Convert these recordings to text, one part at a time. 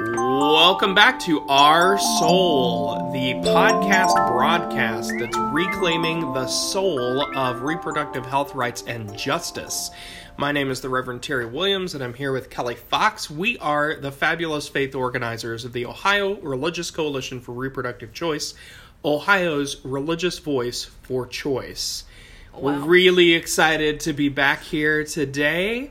Welcome back to Our Soul, the podcast broadcast that's reclaiming the soul of reproductive health rights and justice. My name is the Reverend Terry Williams, and I'm here with Kelly Fox. We are the fabulous faith organizers of the Ohio Religious Coalition for Reproductive Choice, Ohio's religious voice for choice. We're really excited to be back here today,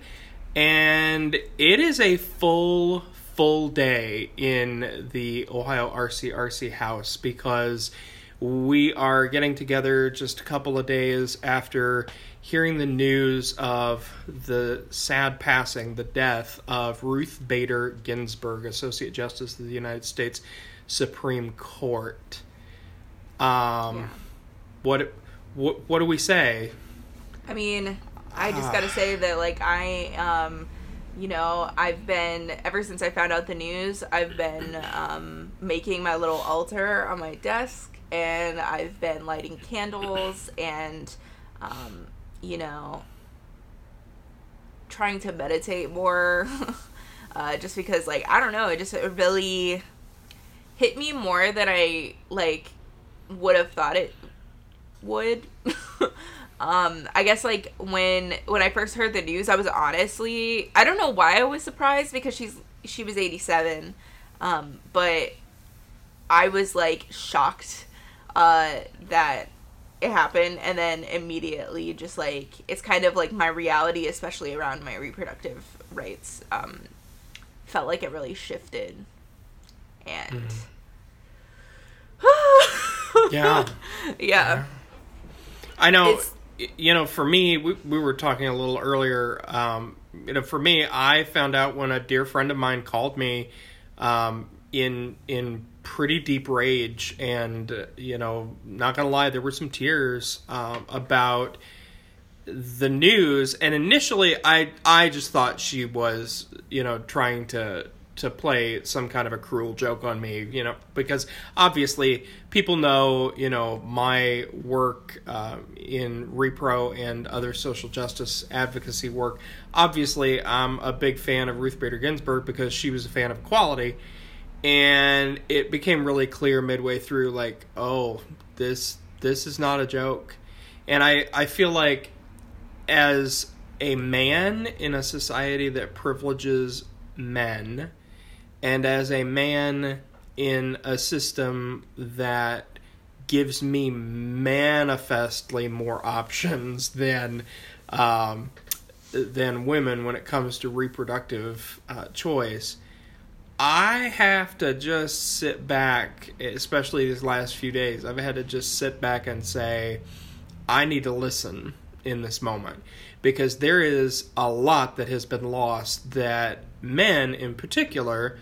and it is a full, full day in the Ohio RCRC house because we are getting together just a couple of days after hearing the news of the sad passing, the death of Ruth Bader Ginsburg, Associate Justice of the United States Supreme Court. Um, Yeah. what what what do we say? I mean, I just Ah. gotta say that, like, I, um, you know, I've been, ever since I found out the news, I've been um, making my little altar on my desk, and I've been lighting candles and, um, you know, trying to meditate more. uh, just because, like, I don't know, it just really hit me more than I, like, would have thought it would. um, I guess like when when I first heard the news, I was honestly I don't know why I was surprised because she's she was 87. Um, but I was like shocked uh that it happened and then immediately just like it's kind of like my reality especially around my reproductive rights um felt like it really shifted and Yeah. yeah. I know. It's- You know, for me, we, we were talking a little earlier. Um, you know, for me, I found out when a dear friend of mine called me um, in in pretty deep rage, and uh, you know, not gonna lie, there were some tears um, about the news. And initially, I I just thought she was you know trying to to play some kind of a cruel joke on me, you know, because obviously people know, you know, my work uh, in repro and other social justice advocacy work. Obviously, I'm a big fan of Ruth Bader Ginsburg because she was a fan of equality, and it became really clear midway through, like, oh, this this is not a joke, and I I feel like as a man in a society that privileges men and as a man in a system that gives me manifestly more options than um, than women when it comes to reproductive uh, choice. I have to just sit back, especially these last few days. I've had to just sit back and say, I need to listen in this moment because there is a lot that has been lost that men in particular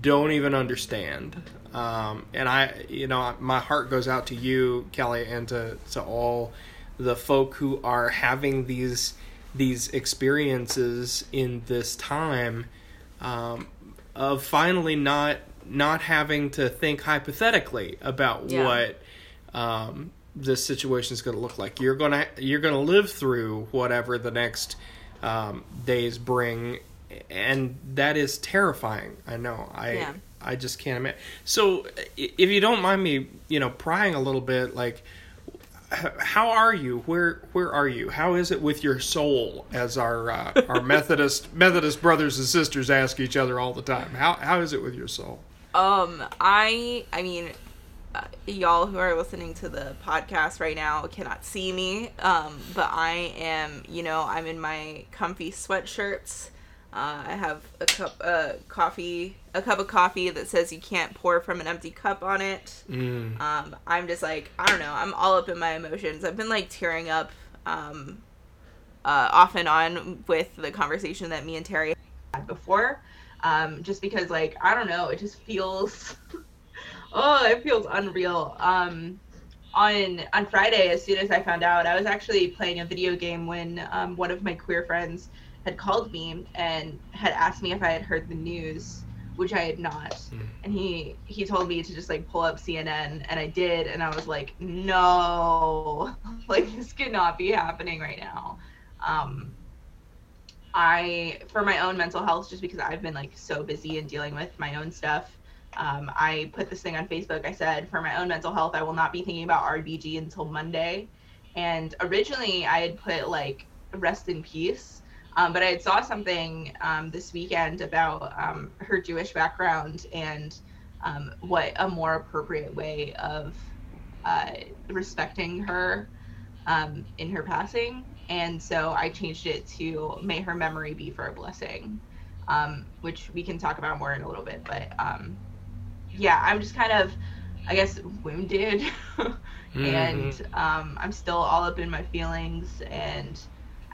don't even understand. Um, and I, you know, my heart goes out to you, Kelly, and to, to all the folk who are having these these experiences in this time um, of finally not not having to think hypothetically about Yeah. what um, this situation is going to look like. You're gonna you're gonna live through whatever the next um, days bring, and that is terrifying. I know. I Yeah. I just can't imagine. So, if you don't mind me, you know, prying a little bit, like, how are you? Where where are you? How is it with your soul? As our uh, our Methodist Methodist brothers and sisters ask each other all the time. How how is it with your soul? Um, I, I mean, uh, y'all who are listening to the podcast right now cannot see me. Um, but I am, you know, I'm in my comfy sweatshirts. Uh, I have a cup, uh, coffee, a cup of coffee that says you can't pour from an empty cup on it. Mm. Um, I'm just like, I don't know, I'm all up in my emotions. I've been like tearing up, um, uh, off and on with the conversation that me and Terry had before. Um, just because like, I don't know, it just feels, oh, it feels unreal. Um, on on Friday, as soon as I found out, I was actually playing a video game when um, one of my queer friends had called me and had asked me if I had heard the news, which I had not. Mm. And he he told me to just like pull up CNN, and I did, and I was like, no, like this could not be happening right now. Um, I, for my own mental health, just because I've been like so busy and dealing with my own stuff, um, I put this thing on Facebook. I said, for my own mental health, I will not be thinking about RBG until Monday. And originally, I had put like rest in peace. Um, but I saw something um, this weekend about um, her Jewish background and um, what a more appropriate way of uh, respecting her um, in her passing. And so I changed it to "May her memory be for a blessing," um, which we can talk about more in a little bit. But yeah, I'm just kind of, I guess, wounded, mm-hmm. and I'm still all up in my feelings and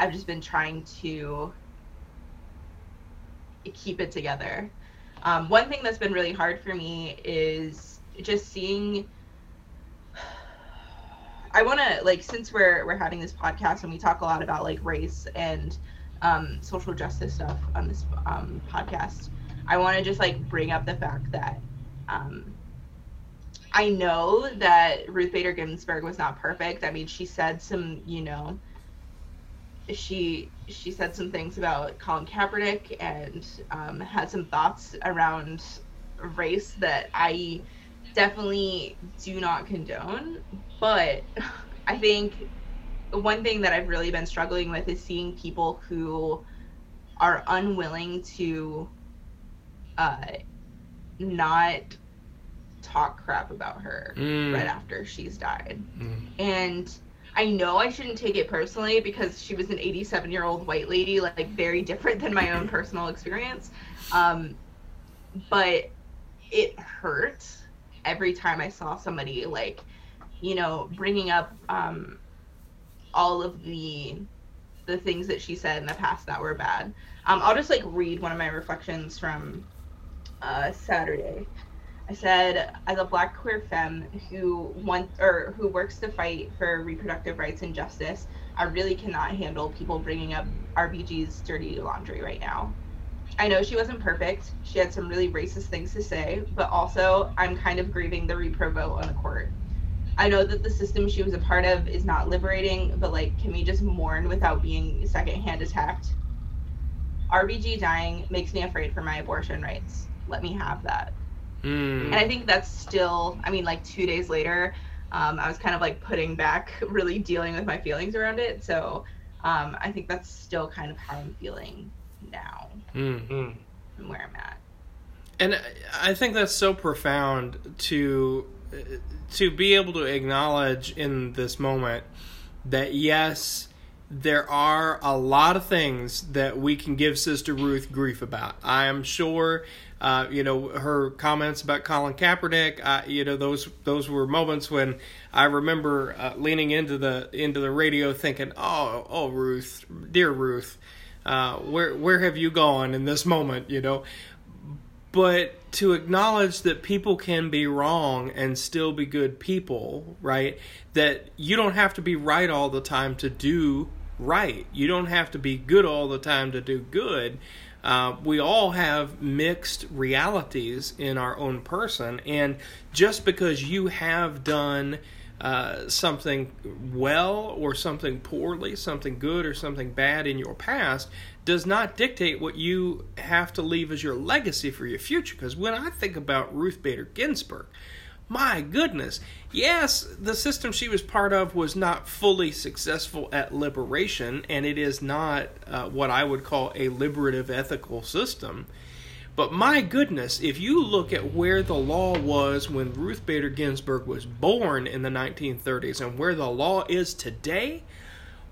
I've just been trying to keep it together. Um, one thing that's been really hard for me is just seeing. I want to like since we're we're having this podcast and we talk a lot about like race and um, social justice stuff on this um, podcast. I want to just like bring up the fact that um, I know that Ruth Bader Ginsburg was not perfect. I mean, she said some, you know, she she said some things about Colin Kaepernick and um, had some thoughts around race that I definitely do not condone. But I think one thing that I've really been struggling with is seeing people who are unwilling to uh, not talk crap about her mm. right after she's died. Mm. And I know I shouldn't take it personally because she was an 87 year old white lady, like very different than my own personal experience. Um, but it hurt every time I saw somebody like, you know, bringing up um, all of the the things that she said in the past that were bad. Um, I'll just like read one of my reflections from uh, Saturday. I said, as a black queer femme who wants or who works to fight for reproductive rights and justice, I really cannot handle people bringing up RBG's dirty laundry right now. I know she wasn't perfect. She had some really racist things to say, but also I'm kind of grieving the repro vote on the court. I know that the system she was a part of is not liberating, but like, can we just mourn without being secondhand attacked? RBG dying makes me afraid for my abortion rights. Let me have that. Mm. And I think that's still, I mean, like two days later, um, I was kind of like putting back, really dealing with my feelings around it. So um, I think that's still kind of how I'm feeling now mm-hmm. and where I'm at. And I think that's so profound to to be able to acknowledge in this moment that yes, there are a lot of things that we can give Sister Ruth grief about. I am sure uh, you know her comments about Colin Kaepernick. Uh, you know those those were moments when I remember uh, leaning into the into the radio, thinking, "Oh, oh, Ruth, dear Ruth, uh, where where have you gone in this moment?" You know, but to acknowledge that people can be wrong and still be good people, right? That you don't have to be right all the time to do right. You don't have to be good all the time to do good. Uh, we all have mixed realities in our own person, and just because you have done uh, something well or something poorly, something good or something bad in your past, does not dictate what you have to leave as your legacy for your future. Because when I think about Ruth Bader Ginsburg, my goodness. Yes, the system she was part of was not fully successful at liberation, and it is not uh, what I would call a liberative ethical system. But my goodness, if you look at where the law was when Ruth Bader Ginsburg was born in the 1930s and where the law is today,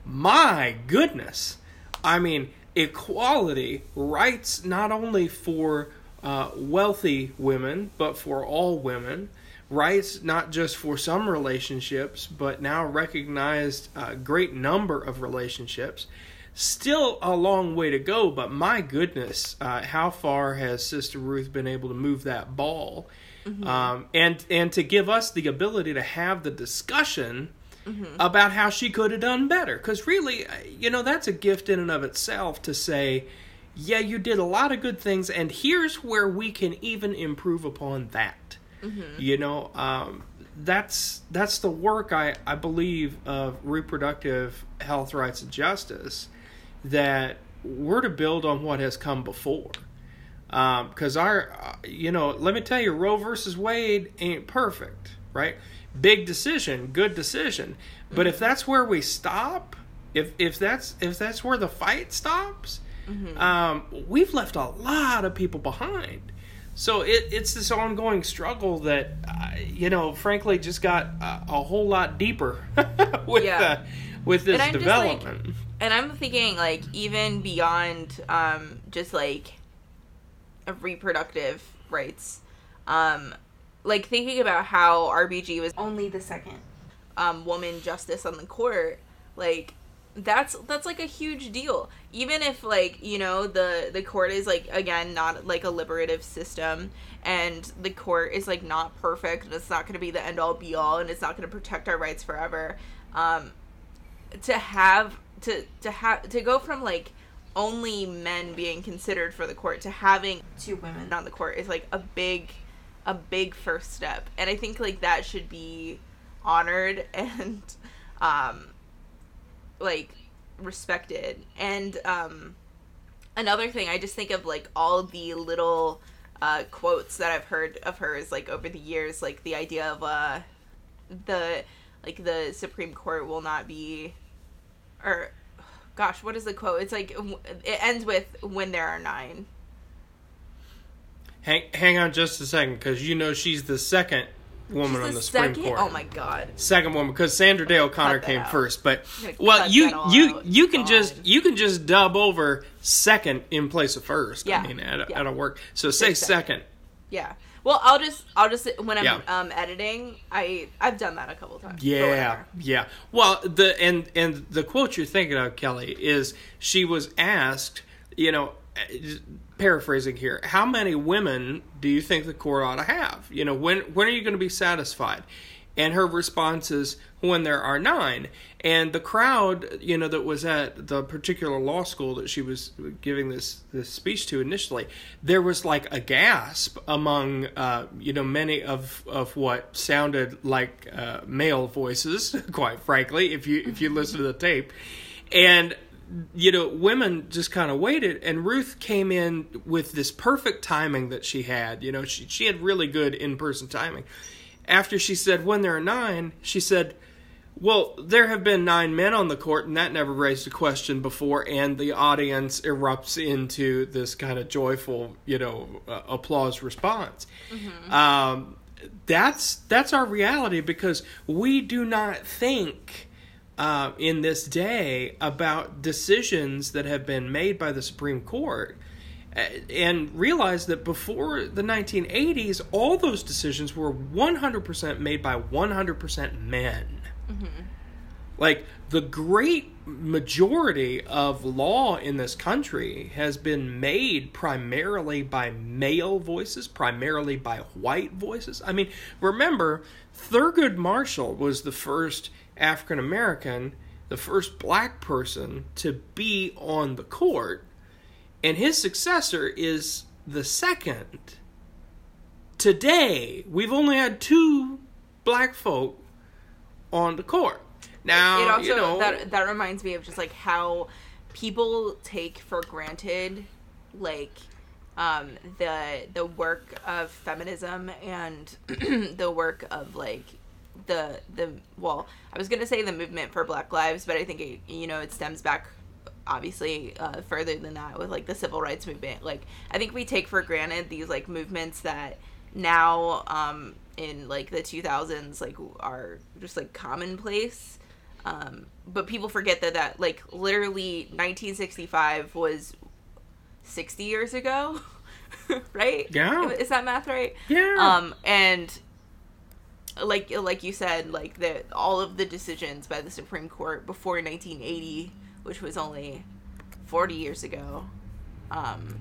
my goodness. I mean, equality, rights not only for uh, wealthy women, but for all women rights not just for some relationships, but now recognized a great number of relationships. Still a long way to go, but my goodness, uh, how far has Sister Ruth been able to move that ball? Mm-hmm. Um, and and to give us the ability to have the discussion mm-hmm. about how she could have done better. Because really, uh, you know, that's a gift in and of itself to say, yeah, you did a lot of good things, and here's where we can even improve upon that. Mm-hmm. You know, um, that's that's the work I, I believe of reproductive health rights and justice that we're to build on what has come before. Because um, our, uh, you know, let me tell you, Roe versus Wade ain't perfect, right? Big decision, good decision. But if that's where we stop, if if that's if that's where the fight stops, mm-hmm. um, we've left a lot of people behind. So it, it's this ongoing struggle that, uh, you know, frankly, just got a, a whole lot deeper with yeah. uh, with this and development. Like, and I'm thinking like even beyond um, just like reproductive rights, um, like thinking about how RBG was only the second um, woman justice on the court, like that's that's like a huge deal. Even if like you know the the court is like again not like a liberative system and the court is like not perfect and it's not going to be the end all be all and it's not going to protect our rights forever um to have to to have to go from like only men being considered for the court to having two women. on the court is like a big a big first step. And i think like that should be honored and um like respected. And um another thing i just think of like all the little uh quotes that i've heard of hers like over the years like the idea of uh the like the supreme court will not be or gosh what is the quote? It's like it ends with when there are nine. Hang hang on just a second because you know she's the second woman on the Supreme second? Court. Oh my god. Second woman because Sandra Day O'Connor came out. first, but well, you you out. you can god. just you can just dub over second in place of first. Yeah. I mean, at, yeah. work. So say second. second. Yeah. Well, I'll just I'll just when I'm yeah. um, editing, I I've done that a couple times. Yeah, yeah. Well, the and and the quote you're thinking of, Kelly, is she was asked, you know, paraphrasing here, how many women do you think the court ought to have? You know, when when are you going to be satisfied? And her response is when there are nine. And the crowd, you know, that was at the particular law school that she was giving this this speech to initially, there was like a gasp among, uh, you know, many of of what sounded like uh, male voices. Quite frankly, if you if you listen to the tape, and you know, women just kind of waited, and Ruth came in with this perfect timing that she had. You know, she she had really good in person timing. After she said, "When there are nine, she said, "Well, there have been nine men on the court, and that never raised a question before." And the audience erupts into this kind of joyful, you know, uh, applause response. Mm-hmm. Um, that's that's our reality because we do not think uh, in this day about decisions that have been made by the Supreme Court and realize that before the 1980s, all those decisions were 100% made by 100% men. Mm-hmm. Like the great majority of law in this country has been made primarily by male voices, primarily by white voices. I mean, remember, Thurgood Marshall was the first African American, the first black person to be on the court, and his successor is the second. Today, we've only had two black folk on the court. Now, it also you know, that that reminds me of just like how people take for granted like um, the the work of feminism and the work of like the the well i was gonna say the movement for black lives but i think it you know it stems back obviously uh, further than that with like the civil rights movement. Like i think we take for granted these like movements that now um in like the 2000s like are just like commonplace. Um but people forget that that like literally 1965 was 60 years ago right? Yeah. Is that math right? Yeah. Um and like like you said, like the all of the decisions by the Supreme Court before 1980, which was only 40 years ago, um,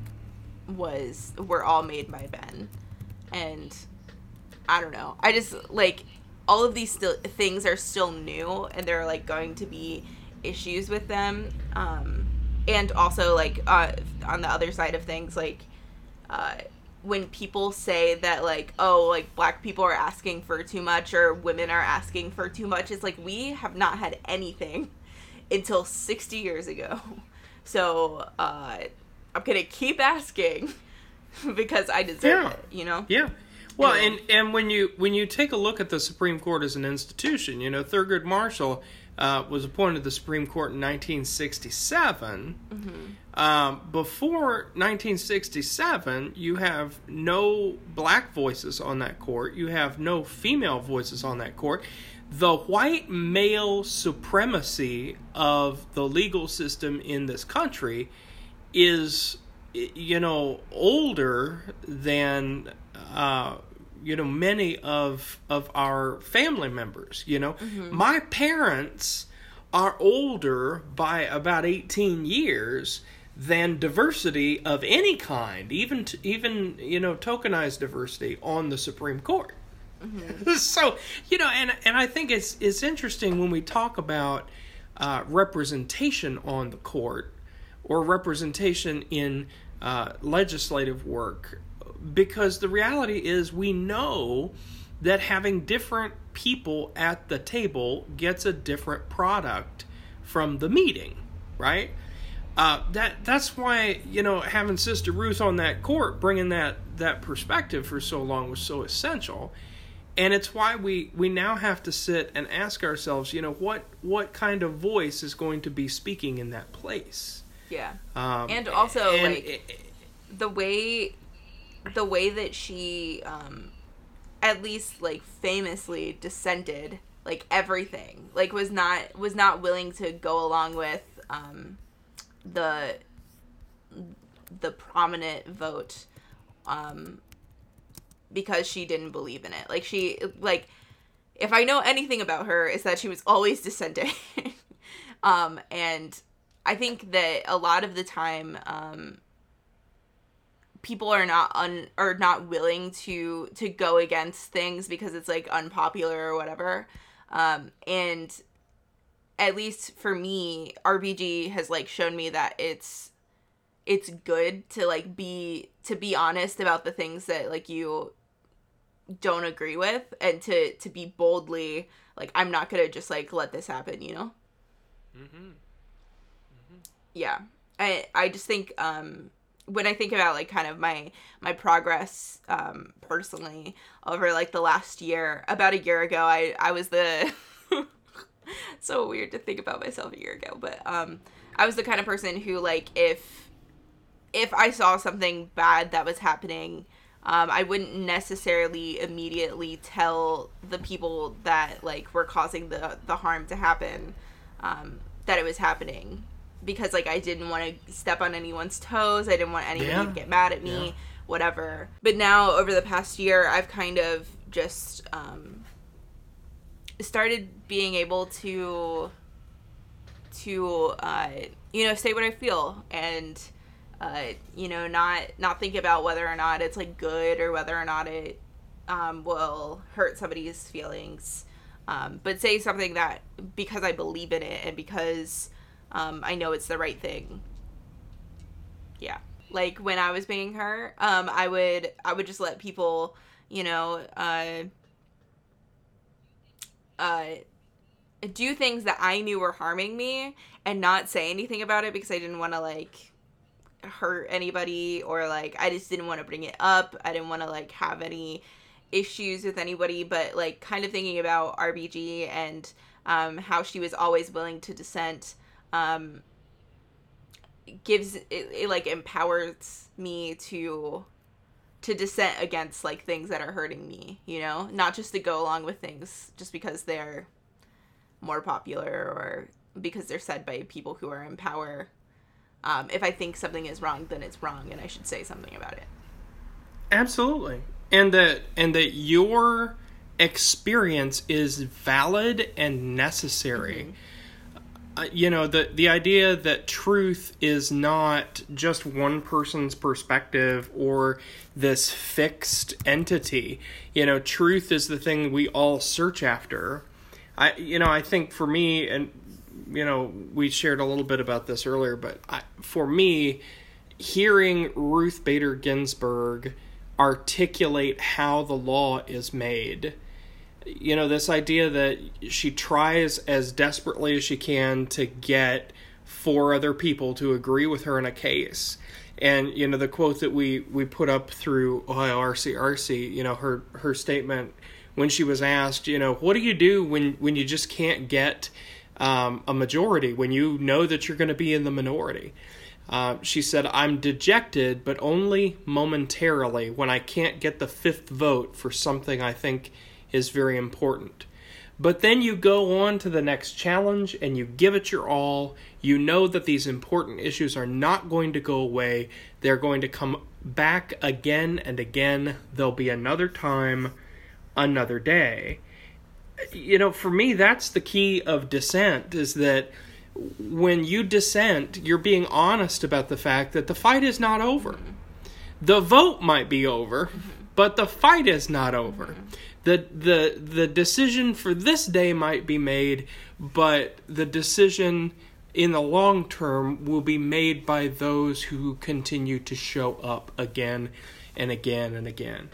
was were all made by Ben, and I don't know. I just like all of these still things are still new, and there are like going to be issues with them, um, and also like uh, on the other side of things, like. Uh, when people say that like oh like black people are asking for too much or women are asking for too much it's like we have not had anything until 60 years ago So uh, I'm gonna keep asking because I deserve Yeah. it. You know. Yeah. Well, and and when you when you take a look at the Supreme Court as an institution, you know Thurgood Marshall uh, was appointed to the Supreme Court in 1967. Um, before 1967, you have no black voices on that court. You have no female voices on that court. The white male supremacy of the legal system in this country is you know older than uh you know many of of our family members you know? My parents are older by about 18 years than diversity of any kind even t- even you know tokenized diversity on the supreme court. So you know and and i think it's it's interesting when we talk about uh, representation on the court or representation in uh, legislative work because the reality is we know that having different people at the table gets a different product from the meeting right? Uh, that that's why you know having Sister Ruth on that court, bringing that that perspective for so long was so essential, and it's why we we now have to sit and ask ourselves, you know, what what kind of voice is going to be speaking in that place, Yeah. um, And also, and like, it- the way the way that she um at least like famously dissented like everything. Like was not was not willing to go along with um the the prominent vote um because she didn't believe in it. Like she like if i know anything about her is that she was always dissenting. Um and i think that a lot of the time um people are not un are not willing to to go against things because it's like unpopular or whatever. Um and at least for me rbg has like shown me that it's it's good to like be to be honest about the things that like you don't agree with and to to be boldly like i'm not gonna just like let this happen you know? Mhm. yeah. I i just think um when i think about like kind of my my progress um personally over like the last year about a year ago i i was the so weird to think about myself a year ago but um i was the kind of person who like if if i saw something bad that was happening um, I wouldn't necessarily immediately tell the people that like were causing the the harm to happen um, that it was happening because like I didn't want to step on anyone's toes. I didn't want anybody Yeah. to get mad at me, Yeah. whatever. But now over the past year, I've kind of just um, started being able to to uh, you know say what I feel and uh, you know not not think about whether or not it's like good or whether or not it um, will hurt somebody's feelings um, but say something that because I believe in it and because um, I know it's the right thing yeah like when I was being her um, I would I would just let people you know uh, uh, do things that I knew were harming me and not say anything about it because I didn't want to like hurt anybody or like I just didn't want to bring it up. I didn't want to like have any issues with anybody, but like kind of thinking about RBG and um, how she was always willing to dissent um, gives it, it like empowers me to to dissent against like things that are hurting me, you know, not just to go along with things just because they're more popular or because they're said by people who are in power. Um, if I think something is wrong, then it's wrong, and I should say something about it. Absolutely. And that and that your experience is valid and necessary. Uh, you know, the the idea that truth is not just one person's perspective or this fixed entity. You know, truth is the thing we all search after. I you know, I think for me and you know, we shared a little bit about this earlier, but I, for me, hearing Ruth Bader Ginsburg articulate how the law is made, you know, this idea that she tries as desperately as she can to get four other people to agree with her in a case. And you know the quote that we we put up through Ohio RCRC, you know her her statement when she was asked, you know, what do you do when when you just can't get um, a majority when you know that you're going to be in the minority? Uh, she said, I'm dejected, but only momentarily when I can't get the fifth vote for something I think is very important. But then you go on to the next challenge and you give it your all. You know that these important issues are not going to go away, they're going to come back again and again. There'll be another time, another day. You know, for me, that's the key of dissent is that when you dissent, you're being honest about the fact that the fight is not over. The vote might be over, but the fight is not over. The the the decision for this day might be made, but the decision in the long term will be made by those who continue to show up again and again and again.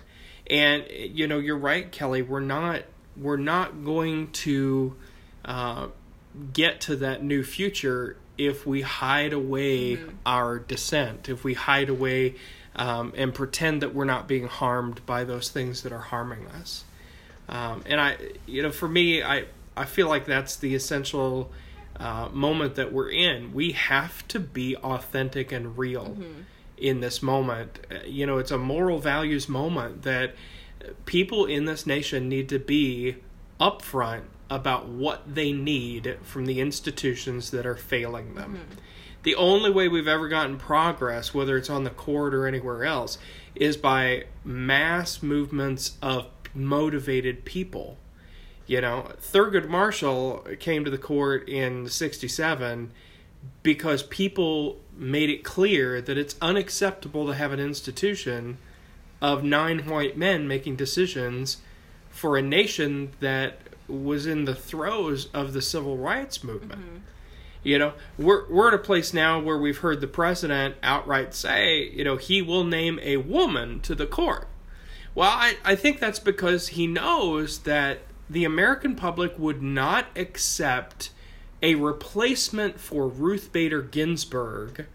And you know, you're right, Kelly. We're not we're not going to uh, get to that new future if we hide away mm-hmm. our dissent, if we hide away um, and pretend that we're not being harmed by those things that are harming us. Um, and I, you know, for me, I I feel like that's the essential uh, moment that we're in. We have to be authentic and real mm-hmm. in this moment. Uh, you know, it's a moral values moment that people in this nation need to be upfront about what they need from the institutions that are failing them. Mm-hmm. The only way we've ever gotten progress, whether it's on the court or anywhere else, is by mass movements of motivated people. You know, Thurgood Marshall came to the court in 67 because people made it clear that it's unacceptable to have an institution of nine white men making decisions for a nation that was in the throes of the civil rights movement. Mm-hmm. You know, we're we're at a place now where we've heard the president outright say, you know, he will name a woman to the court. Well, I, I think that's because he knows that the American public would not accept a replacement for Ruth Bader Ginsburg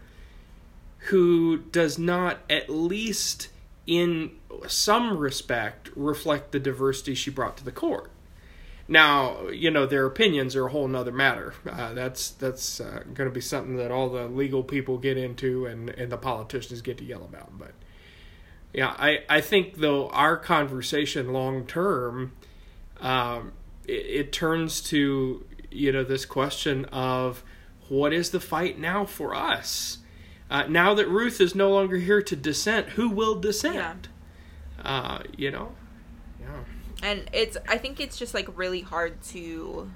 who does not at least in some respect reflect the diversity she brought to the court. Now, you know, their opinions are a whole nother matter. Uh, that's that's uh, going to be something that all the legal people get into and, and the politicians get to yell about. But yeah, I, I think though our conversation long term, um, it, it turns to you know this question of what is the fight now for us? Uh, now that Ruth is no longer here to dissent, who will dissent? Yeah. Uh, you know, yeah. and it's i think it's just like really hard to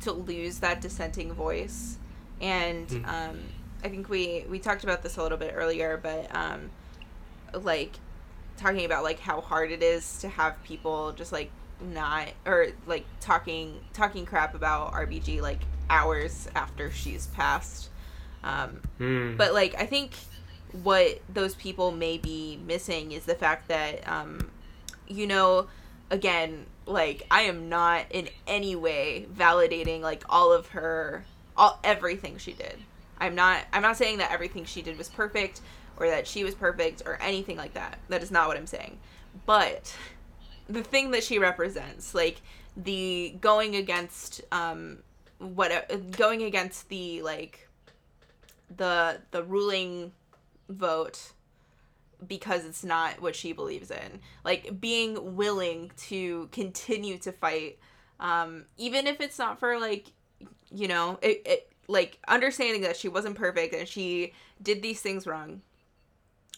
to lose that dissenting voice and mm. um i think we we talked about this a little bit earlier but um like talking about like how hard it is to have people just like not or like talking talking crap about rbg like hours after she's passed um mm. but like i think what those people may be missing is the fact that um you know again, like I am not in any way validating like all of her all everything she did. I'm not I'm not saying that everything she did was perfect or that she was perfect or anything like that. That is not what I'm saying. But the thing that she represents, like the going against um what going against the like the the ruling vote because it's not what she believes in. Like being willing to continue to fight, um, even if it's not for like, you know, it, it like understanding that she wasn't perfect and she did these things wrong.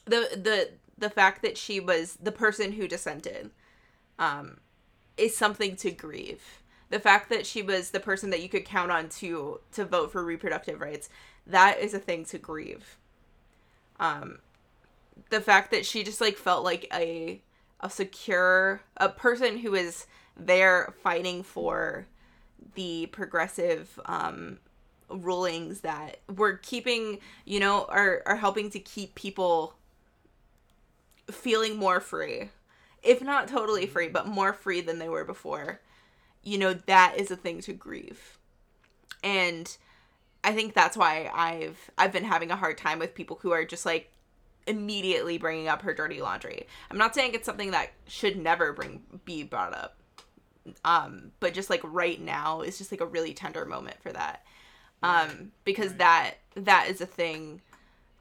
The the the fact that she was the person who dissented, um, is something to grieve. The fact that she was the person that you could count on to to vote for reproductive rights, that is a thing to grieve. Um, the fact that she just like felt like a a secure a person who is there fighting for the progressive um rulings that were keeping you know are are helping to keep people feeling more free if not totally free but more free than they were before you know that is a thing to grieve and I think that's why I've I've been having a hard time with people who are just like immediately bringing up her dirty laundry. I'm not saying it's something that should never bring be brought up. Um, but just like right now is just like a really tender moment for that. Um, because right. that that is a thing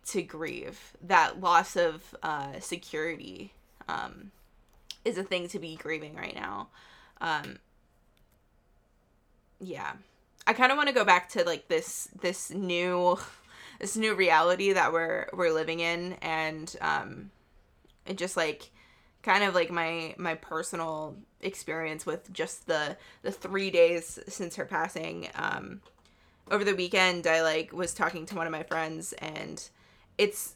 to grieve. That loss of uh, security um, is a thing to be grieving right now. Um, yeah, I kind of want to go back to like this this new this new reality that we're we're living in, and um, and just like kind of like my my personal experience with just the the three days since her passing. Um, over the weekend, I like was talking to one of my friends, and it's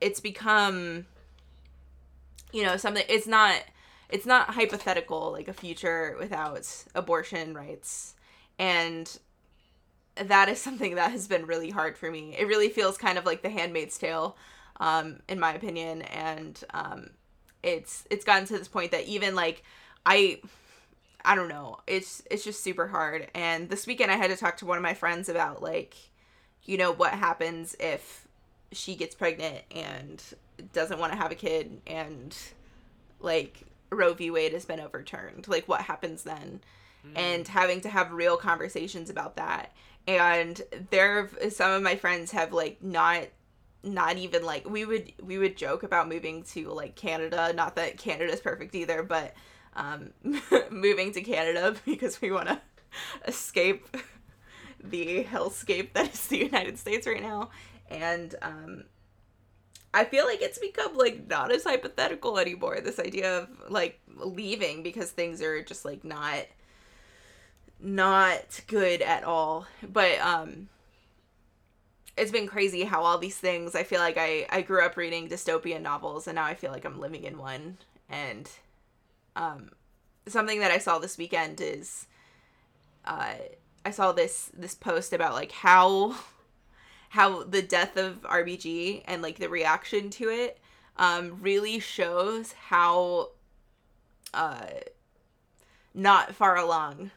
it's become you know something. It's not it's not hypothetical like a future without abortion rights, and that is something that has been really hard for me. It really feels kind of like The Handmaid's Tale, um, in my opinion, and um, it's it's gotten to this point that even like I I don't know. It's it's just super hard. And this weekend I had to talk to one of my friends about like you know what happens if she gets pregnant and doesn't want to have a kid and like Roe v. Wade has been overturned. Like what happens then? Mm. And having to have real conversations about that. And there some of my friends have like not not even like we would we would joke about moving to like Canada, not that Canada's perfect either, but um, moving to Canada because we want to escape the hellscape that is the United States right now. And um, I feel like it's become like not as hypothetical anymore. This idea of like leaving because things are just like not not good at all. But um it's been crazy how all these things I feel like I I grew up reading dystopian novels and now I feel like I'm living in one and um, something that I saw this weekend is uh, I saw this this post about like how how the death of RBG and like the reaction to it um, really shows how uh, not far along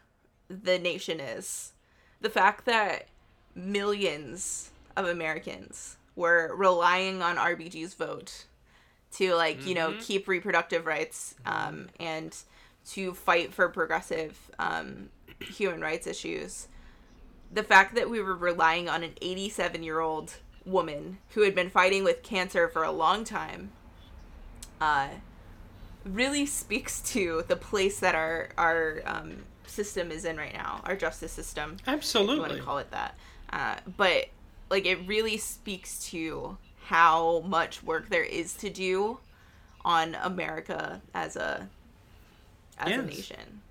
the nation is. The fact that millions of Americans were relying on RBG's vote to like mm-hmm. you know mm-hmm. keep reproductive rights um, and to fight for progressive um, human rights issues. The fact that we were relying on an 87 year old woman who had been fighting with cancer for a long time uh, really speaks to the place that our our um, system is in right now, our justice system. Absolutely, you want to call it that. Uh, but like, it really speaks to how much work there is to do on America as a as yes. a nation.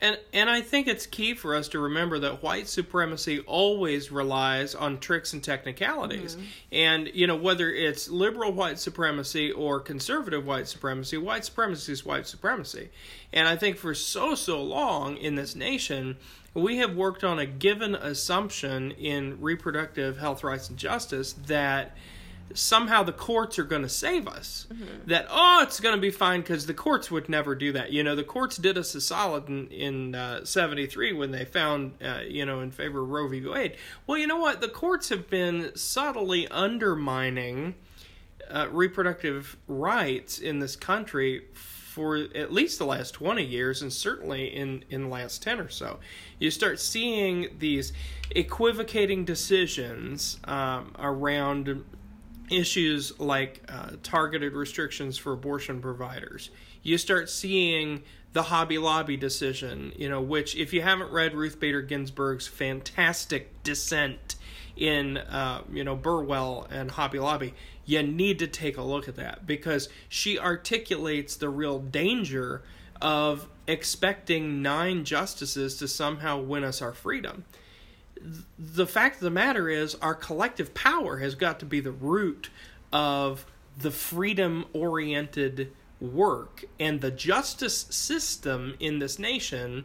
And and I think it's key for us to remember that white supremacy always relies on tricks and technicalities. Mm-hmm. And you know whether it's liberal white supremacy or conservative white supremacy, white supremacy is white supremacy. And I think for so so long in this nation, we have worked on a given assumption in reproductive health rights and justice that somehow the courts are going to save us. Mm-hmm. That oh, it's going to be fine because the courts would never do that. You know, the courts did us a solid in in '73 uh, when they found uh, you know in favor of Roe v. Wade. Well, you know what? The courts have been subtly undermining uh, reproductive rights in this country for at least the last 20 years and certainly in in the last 10 or so you start seeing these equivocating decisions um, around issues like uh, targeted restrictions for abortion providers. You start seeing the Hobby Lobby decision, you know, which if you haven't read Ruth Bader Ginsburg's fantastic dissent in, uh, you know, Burwell and Hobby Lobby, you need to take a look at that because she articulates the real danger of expecting nine justices to somehow win us our freedom the fact of the matter is, our collective power has got to be the root of the freedom oriented work. And the justice system in this nation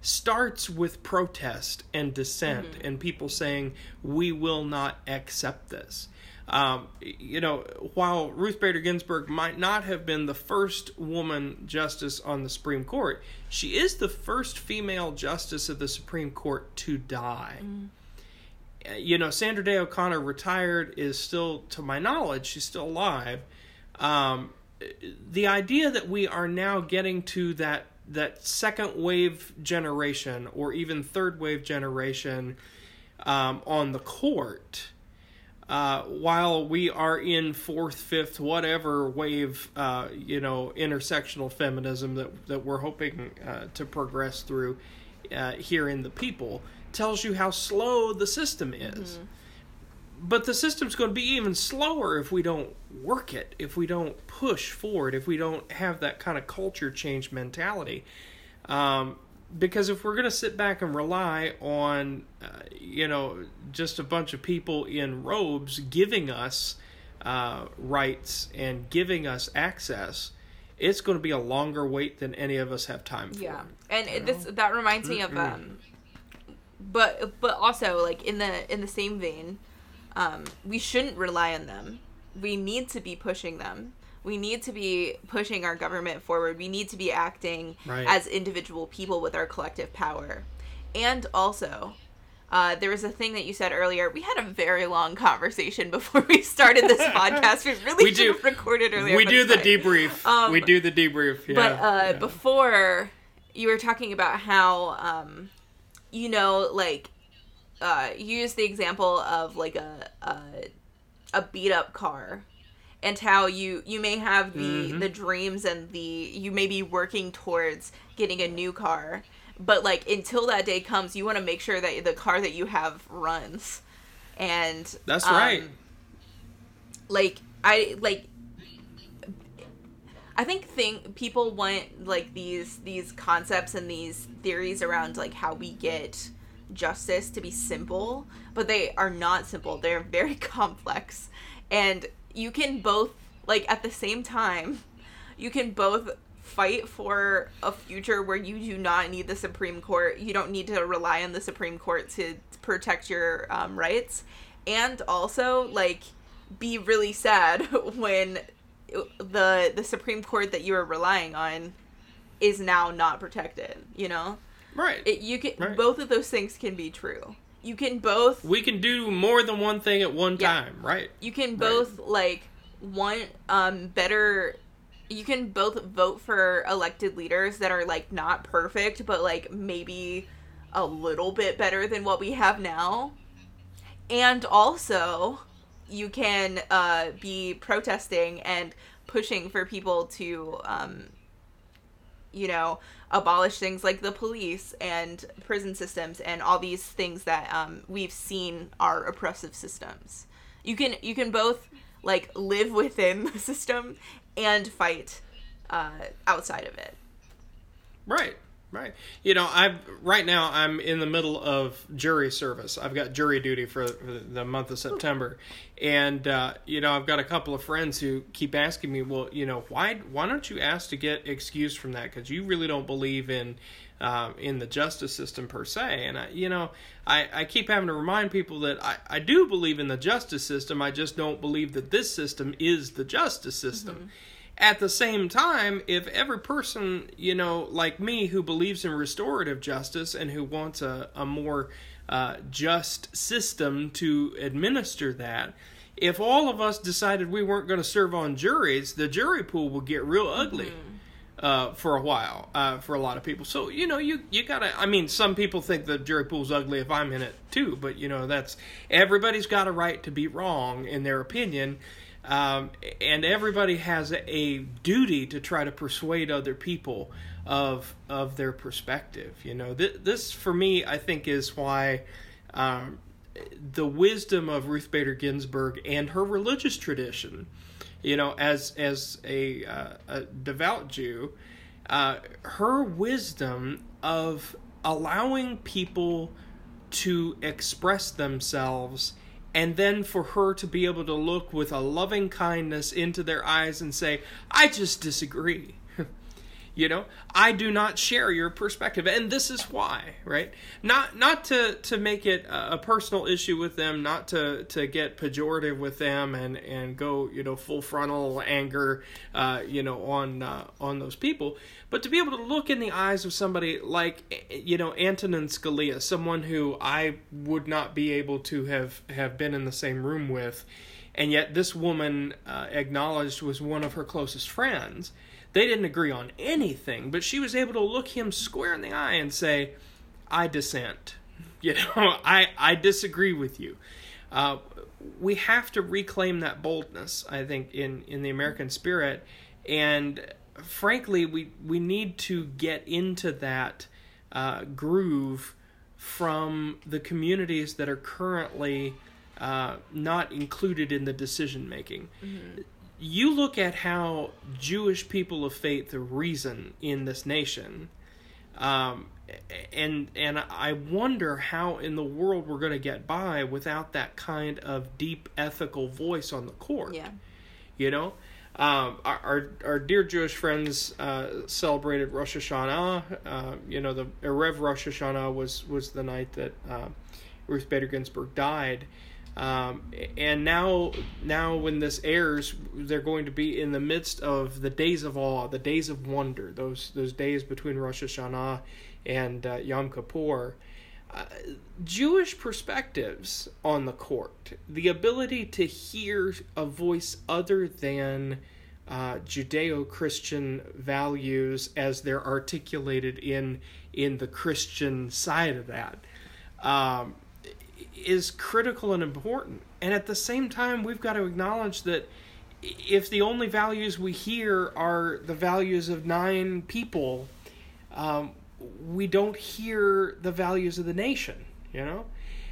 starts with protest and dissent mm-hmm. and people saying, we will not accept this. Um, you know, while Ruth Bader Ginsburg might not have been the first woman justice on the Supreme Court, she is the first female justice of the Supreme Court to die. Mm. you know, Sandra Day O'Connor retired is still, to my knowledge, she's still alive. Um, the idea that we are now getting to that that second wave generation or even third wave generation um, on the court, uh, while we are in fourth, fifth, whatever wave, uh, you know, intersectional feminism that that we're hoping uh, to progress through uh, here in the people, tells you how slow the system is. Mm-hmm. But the system's going to be even slower if we don't work it, if we don't push forward, if we don't have that kind of culture change mentality. Um, because if we're going to sit back and rely on, uh, you know, just a bunch of people in robes giving us uh, rights and giving us access, it's going to be a longer wait than any of us have time for. Yeah, and it, this that reminds me of, um, but but also like in the in the same vein, um, we shouldn't rely on them. We need to be pushing them we need to be pushing our government forward. We need to be acting right. as individual people with our collective power. And also, uh, there was a thing that you said earlier. We had a very long conversation before we started this podcast. We really we should do, have recorded earlier. We do the debrief. Um, we do the debrief. Yeah, but uh, yeah. before, you were talking about how, um, you know, like, uh, use the example of like a, a, a beat up car and how you you may have the mm-hmm. the dreams and the you may be working towards getting a new car but like until that day comes you want to make sure that the car that you have runs. And that's um, right. like i like i think think people want like these these concepts and these theories around like how we get justice to be simple but they are not simple. They're very complex. And you can both like at the same time you can both fight for a future where you do not need the Supreme Court. You don't need to rely on the Supreme Court to protect your um, rights, and also like be really sad when the the Supreme Court that you are relying on is now not protected. You know, right? It, you can right. both of those things can be true you can both we can do more than one thing at one yeah. time right you can both right. like want um better you can both vote for elected leaders that are like not perfect but like maybe a little bit better than what we have now and also you can uh, be protesting and pushing for people to um, you know abolish things like the police and prison systems and all these things that um, we've seen are oppressive systems. You can you can both like live within the system and fight uh, outside of it. Right. Right. You know, I've right now I'm in the middle of jury service. I've got jury duty for the month of September, and uh, you know I've got a couple of friends who keep asking me, well, you know, why why don't you ask to get excused from that? Because you really don't believe in uh, in the justice system per se. And I, you know, I, I keep having to remind people that I, I do believe in the justice system. I just don't believe that this system is the justice system. Mm-hmm at the same time, if every person, you know, like me who believes in restorative justice and who wants a, a more uh, just system to administer that, if all of us decided we weren't going to serve on juries, the jury pool would get real ugly. Mm-hmm. Uh, for a while, uh, for a lot of people. So you know, you you gotta. I mean, some people think the jury pool's ugly if I'm in it too, but you know, that's everybody's got a right to be wrong in their opinion, um, and everybody has a duty to try to persuade other people of of their perspective. You know, Th- this for me, I think, is why um, the wisdom of Ruth Bader Ginsburg and her religious tradition. You know, as as a, uh, a devout Jew, uh, her wisdom of allowing people to express themselves and then for her to be able to look with a loving kindness into their eyes and say, I just disagree. You know? I do not share your perspective and this is why right? Not not to to make it a personal issue with them not to to get pejorative with them and and go you know full frontal anger uh, you know on uh, on those people but to be able to look in the eyes of somebody like you know Antonin Scalia someone who I would not be able to have have been in the same room with and yet this woman uh, acknowledged was one of her closest friends they didn't agree on anything, but she was able to look him square in the eye and say, I dissent. You know, I, I disagree with you. Uh, we have to reclaim that boldness, I think, in, in the American spirit. And frankly, we, we need to get into that uh, groove from the communities that are currently uh, not included in the decision making. Mm-hmm you look at how Jewish people of faith reason in this nation, um, and and I wonder how in the world we're going to get by without that kind of deep ethical voice on the court. Yeah, you know. Um, our, our, our dear Jewish friends uh, celebrated Rosh Hashanah. Uh, you know, the Erev Rosh Hashanah was was the night that uh, Ruth Bader Ginsburg died, um, and now, now when this airs, they're going to be in the midst of the days of awe, the days of wonder, those those days between Rosh Hashanah and uh, Yom Kippur. Uh, Jewish perspectives on the court, the ability to hear a voice other than uh, Judeo-Christian values as they're articulated in in the Christian side of that. Um, is critical and important. And at the same time, we've got to acknowledge that if the only values we hear are the values of nine people, um, we don't hear the values of the nation, you know?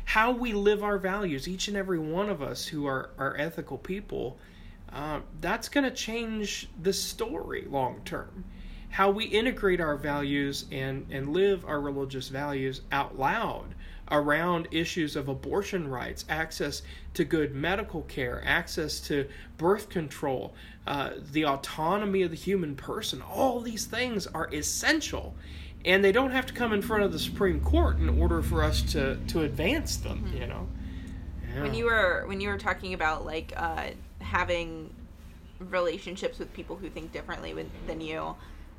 How we live our values, each and every one of us who are, are ethical people, uh, that's going to change the story long term. How we integrate our values and, and live our religious values out loud around issues of abortion rights, access to good medical care, access to birth control, uh, the autonomy of the human person. All these things are essential. And they don't have to come in front of the Supreme Court in order for us to, to advance them, mm-hmm. you know. Yeah. When you were when you were talking about like uh, having relationships with people who think differently with, than you,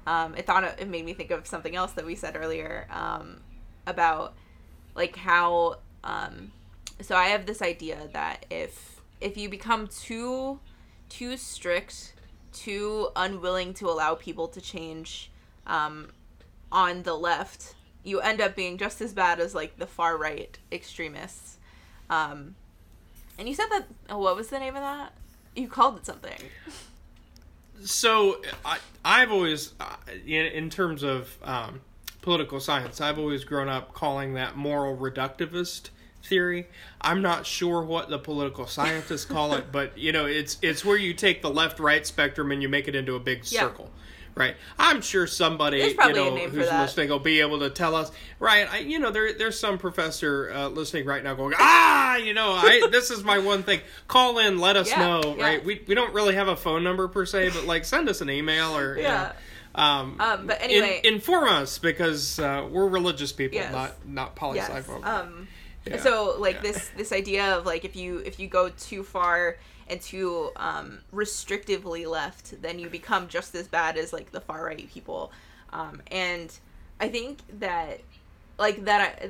um, it thought it made me think of something else that we said earlier um, about like how um so I have this idea that if if you become too too strict, too unwilling to allow people to change um on the left, you end up being just as bad as like the far right extremists. Um and you said that oh, what was the name of that? You called it something. So I I've always uh, in, in terms of um political science. I've always grown up calling that moral reductivist theory. I'm not sure what the political scientists call it, but you know, it's it's where you take the left right spectrum and you make it into a big yeah. circle. Right, I'm sure somebody you know who's listening will be able to tell us. Right, I, you know, there there's some professor uh, listening right now going, ah, you know, I this is my one thing. Call in, let us yeah, know. Yeah. Right, we we don't really have a phone number per se, but like send us an email or yeah. You know, um, um, but anyway, in, inform us because uh, we're religious people, yes. not not poli sci yes. Um, yeah. so like yeah. this this idea of like if you if you go too far and too um, restrictively left, then you become just as bad as like the far right people. Um, and I think that like that. I,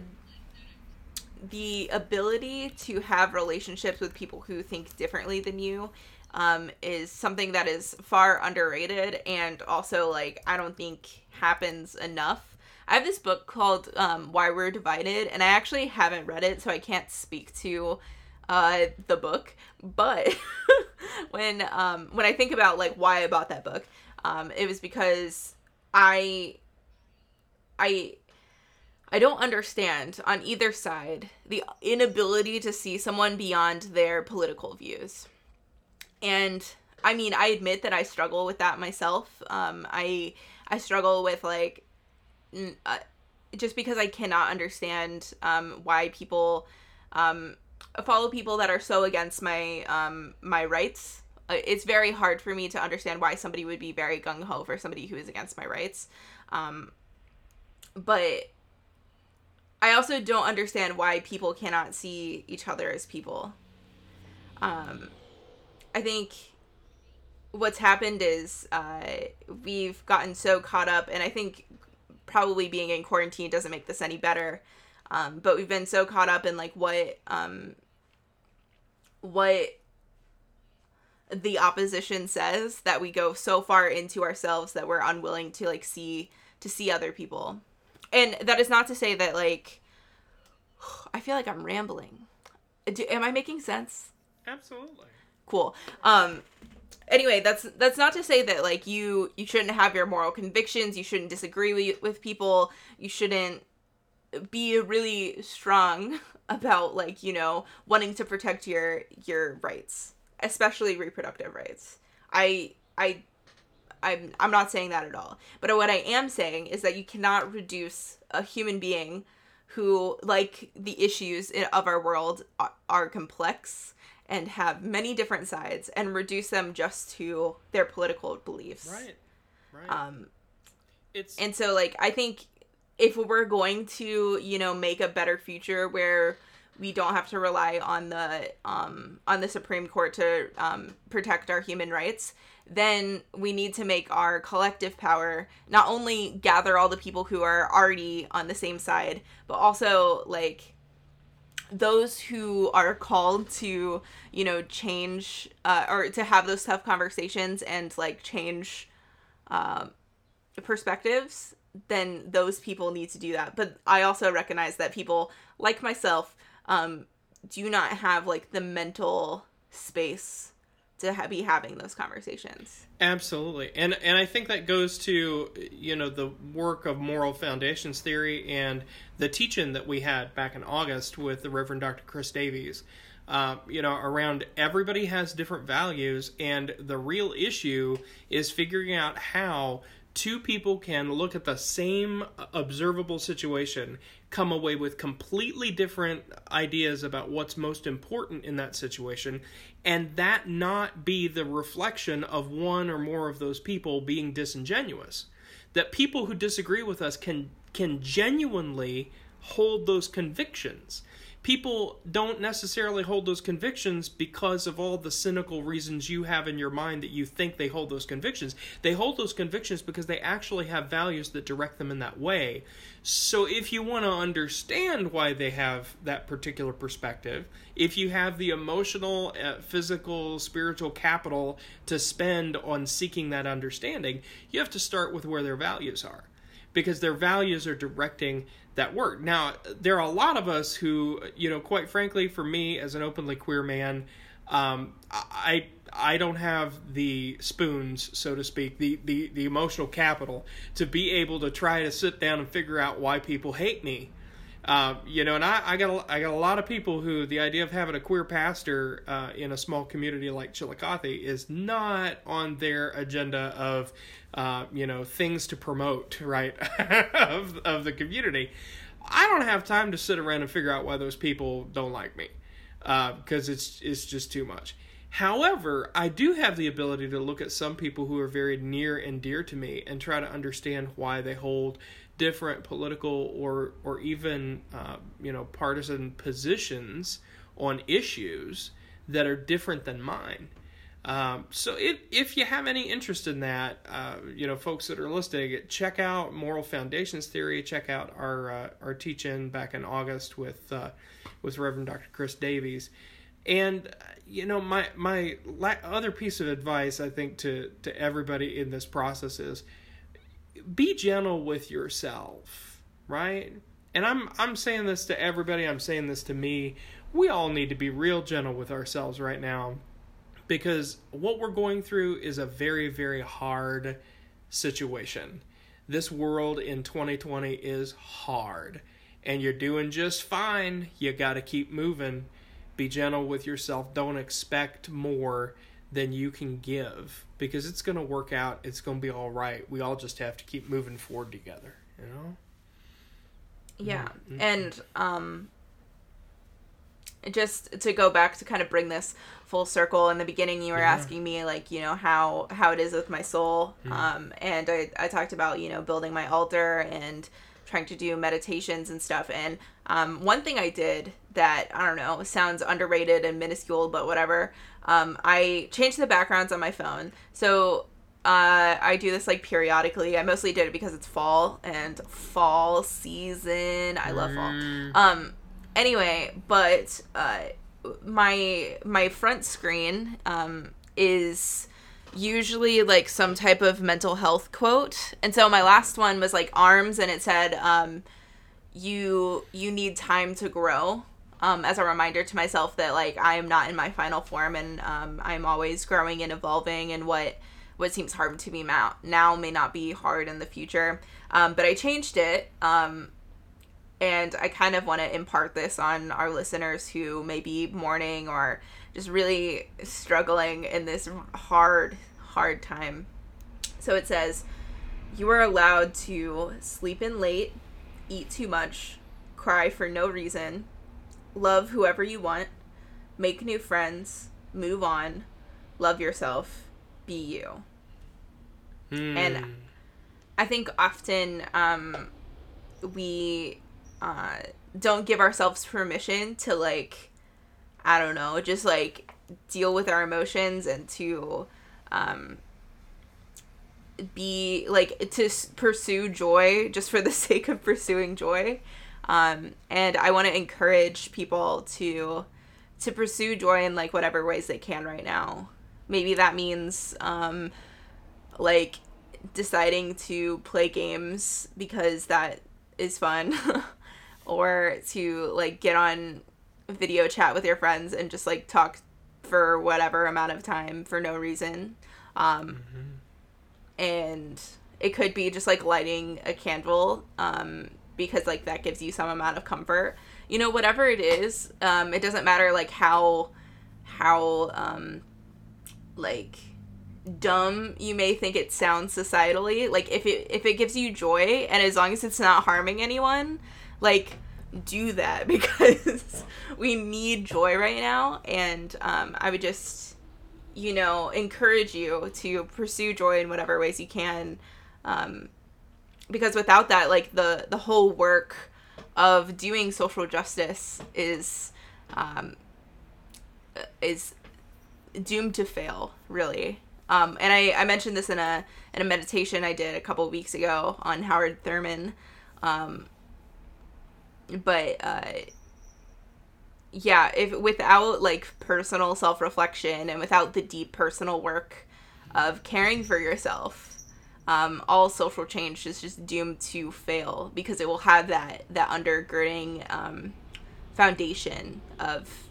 the ability to have relationships with people who think differently than you um, is something that is far underrated and also like I don't think happens enough. I have this book called um, Why We're Divided, and I actually haven't read it, so I can't speak to uh, the book. But when um, when I think about like why I bought that book, um, it was because I I I don't understand on either side the inability to see someone beyond their political views and I mean, I admit that I struggle with that myself. Um, I I struggle with like, n- uh, just because I cannot understand um, why people um, follow people that are so against my um, my rights uh, it's very hard for me to understand why somebody would be very gung ho for somebody who is against my rights. Um, but I also don't understand why people cannot see each other as people. Um, I think what's happened is uh, we've gotten so caught up, and I think probably being in quarantine doesn't make this any better. Um, but we've been so caught up in like what um, what the opposition says that we go so far into ourselves that we're unwilling to like see to see other people and that is not to say that like i feel like i'm rambling Do, am i making sense Absolutely. Cool. Um anyway that's that's not to say that like you you shouldn't have your moral convictions you shouldn't disagree with, with people you shouldn't be really strong about like you know wanting to protect your your rights especially reproductive rights. I i i'm i'm not saying that at all. But what i am saying is that you cannot reduce a human being who like the issues of our world are, are complex and have many different sides and reduce them just to their political beliefs Right. Right. um it's and so like I think if we're going to, you know, make a better future where we don't have to rely on the um on the Supreme Court to um protect our human rights, then we need to make our collective power not only gather all the people who are already on the same side, but also like those who are called to you know change uh, or to have those tough conversations and like change um, perspectives then those people need to do that. But i also recognize that people like myself um, do not have like the mental space to be having those conversations Absolutely, and and I think that goes to you know the work of moral foundations theory and the teaching that we had back in August with the Reverend Dr. Chris Davies. Uh, you know, around everybody has different values, and the real issue is figuring out how two people can look at the same observable situation, come away with completely different ideas about what's most important in that situation, and that not be the reflection of one or more of those people being disingenuous. That people who disagree with us can can genuinely hold those convictions. People don't necessarily hold those convictions because of all the cynical reasons you have in your mind that you think they hold those convictions. They hold those convictions because they actually have values that direct them in that way. So if you want to understand why they have that particular perspective, if you have the emotional, uh, physical, spiritual capital to spend on seeking that understanding, you have to start with where their values are because their values are directing that work. Now, there are a lot of us who, you know, quite frankly, for me as an openly queer man, um, I I don't have the spoons, so to speak, the, the the emotional capital to be able to try to sit down and figure out why people hate me. Uh, you know, and I, I got a, I got a lot of people who the idea of having a queer pastor uh, in a small community like Chillicothe is not on their agenda of uh, you know things to promote, right, of of the community. I don't have time to sit around and figure out why those people don't like me because it's it's just too much. However, I do have the ability to look at some people who are very near and dear to me and try to understand why they hold different political or or even uh, you know partisan positions on issues that are different than mine. Um, so if if you have any interest in that, uh, you know, folks that are listening, check out Moral Foundations Theory. Check out our uh, our teach-in back in August with uh, with Reverend Dr. Chris Davies. And you know, my my la- other piece of advice I think to to everybody in this process is be gentle with yourself, right? And I'm I'm saying this to everybody. I'm saying this to me. We all need to be real gentle with ourselves right now because what we're going through is a very very hard situation. This world in 2020 is hard and you're doing just fine. You got to keep moving. Be gentle with yourself. Don't expect more than you can give because it's going to work out. It's going to be all right. We all just have to keep moving forward together, you know? yeah and um just to go back to kind of bring this full circle in the beginning you were Yeah. asking me like you know how how it is with my soul Mhm. um and I, I talked about you know building my altar and trying to do meditations and stuff and um one thing i did that i don't know sounds underrated and minuscule but whatever um i changed the backgrounds on my phone so uh, I do this like periodically. I mostly did it because it's fall and fall season. I love fall. Mm. Um. Anyway, but uh, my my front screen um is usually like some type of mental health quote, and so my last one was like arms, and it said um, you you need time to grow. Um, as a reminder to myself that like I am not in my final form, and um, I'm always growing and evolving, and what what seems hard to me now, may not be hard in the future. Um, but I changed it. Um, and I kind of want to impart this on our listeners who may be mourning or just really struggling in this hard, hard time. So it says, You are allowed to sleep in late, eat too much, cry for no reason, love whoever you want, make new friends, move on, love yourself, be you. and- Mm. I think often um, we uh, don't give ourselves permission to like, I don't know, just like deal with our emotions and to um, be like to pursue joy just for the sake of pursuing joy. Um, and I want to encourage people to to pursue joy in like whatever ways they can right now. Maybe that means um, like deciding to play games because that is fun or to like get on video chat with your friends and just like talk for whatever amount of time for no reason. Um and it could be just like lighting a candle um because like that gives you some amount of comfort. You know whatever it is um it doesn't matter like how how um like dumb you may think it sounds societally. Like if it if it gives you joy and as long as it's not harming anyone like do that because we need joy right now. And um, i would just you know encourage you to pursue joy in whatever ways you can. Um, because without that like the the whole work of doing social justice is um, is doomed to fail really. Um, and I, I mentioned this in a in a meditation I did a couple weeks ago on Howard Thurman, um, but uh, yeah, if without like personal self reflection and without the deep personal work of caring for yourself, um, all social change is just doomed to fail because it will have that that undergirding um, foundation of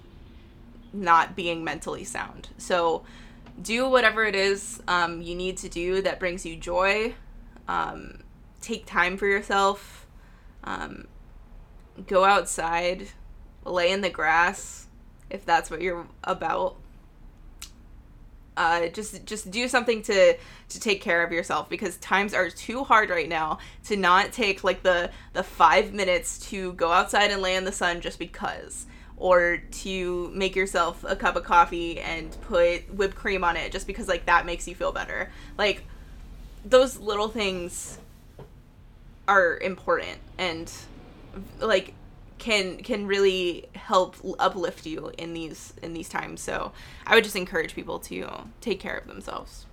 not being mentally sound. So do whatever it is um, you need to do that brings you joy. Um, take time for yourself. Um, go outside, lay in the grass if that's what you're about. Uh, just just do something to to take care of yourself because times are too hard right now to not take like the the five minutes to go outside and lay in the sun just because or to make yourself a cup of coffee and put whipped cream on it just because like that makes you feel better like those little things are important and like can can really help uplift you in these in these times. So i would just encourage people to take care of themselves.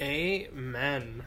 Amen.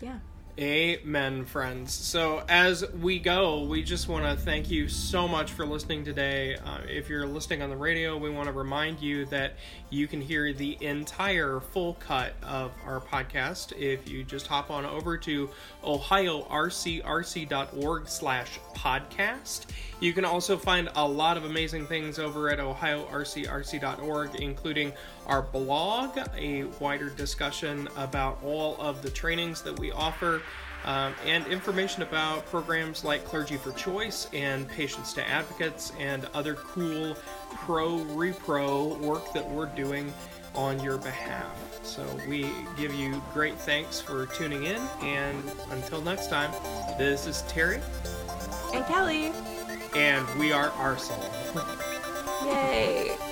yeah Amen, friends. So, as we go, we just want to thank you so much for listening today. Uh, if you're listening on the radio, we want to remind you that you can hear the entire full cut of our podcast if you just hop on over to ohiorcrc.org slash podcast. You can also find a lot of amazing things over at ohiorcrc.org, including our blog, a wider discussion about all of the trainings that we offer, um, and information about programs like Clergy for Choice and Patients to Advocates and other cool pro repro work that we're doing on your behalf. So we give you great thanks for tuning in, and until next time, this is Terry. and kelly and we are Arsehole. Yay.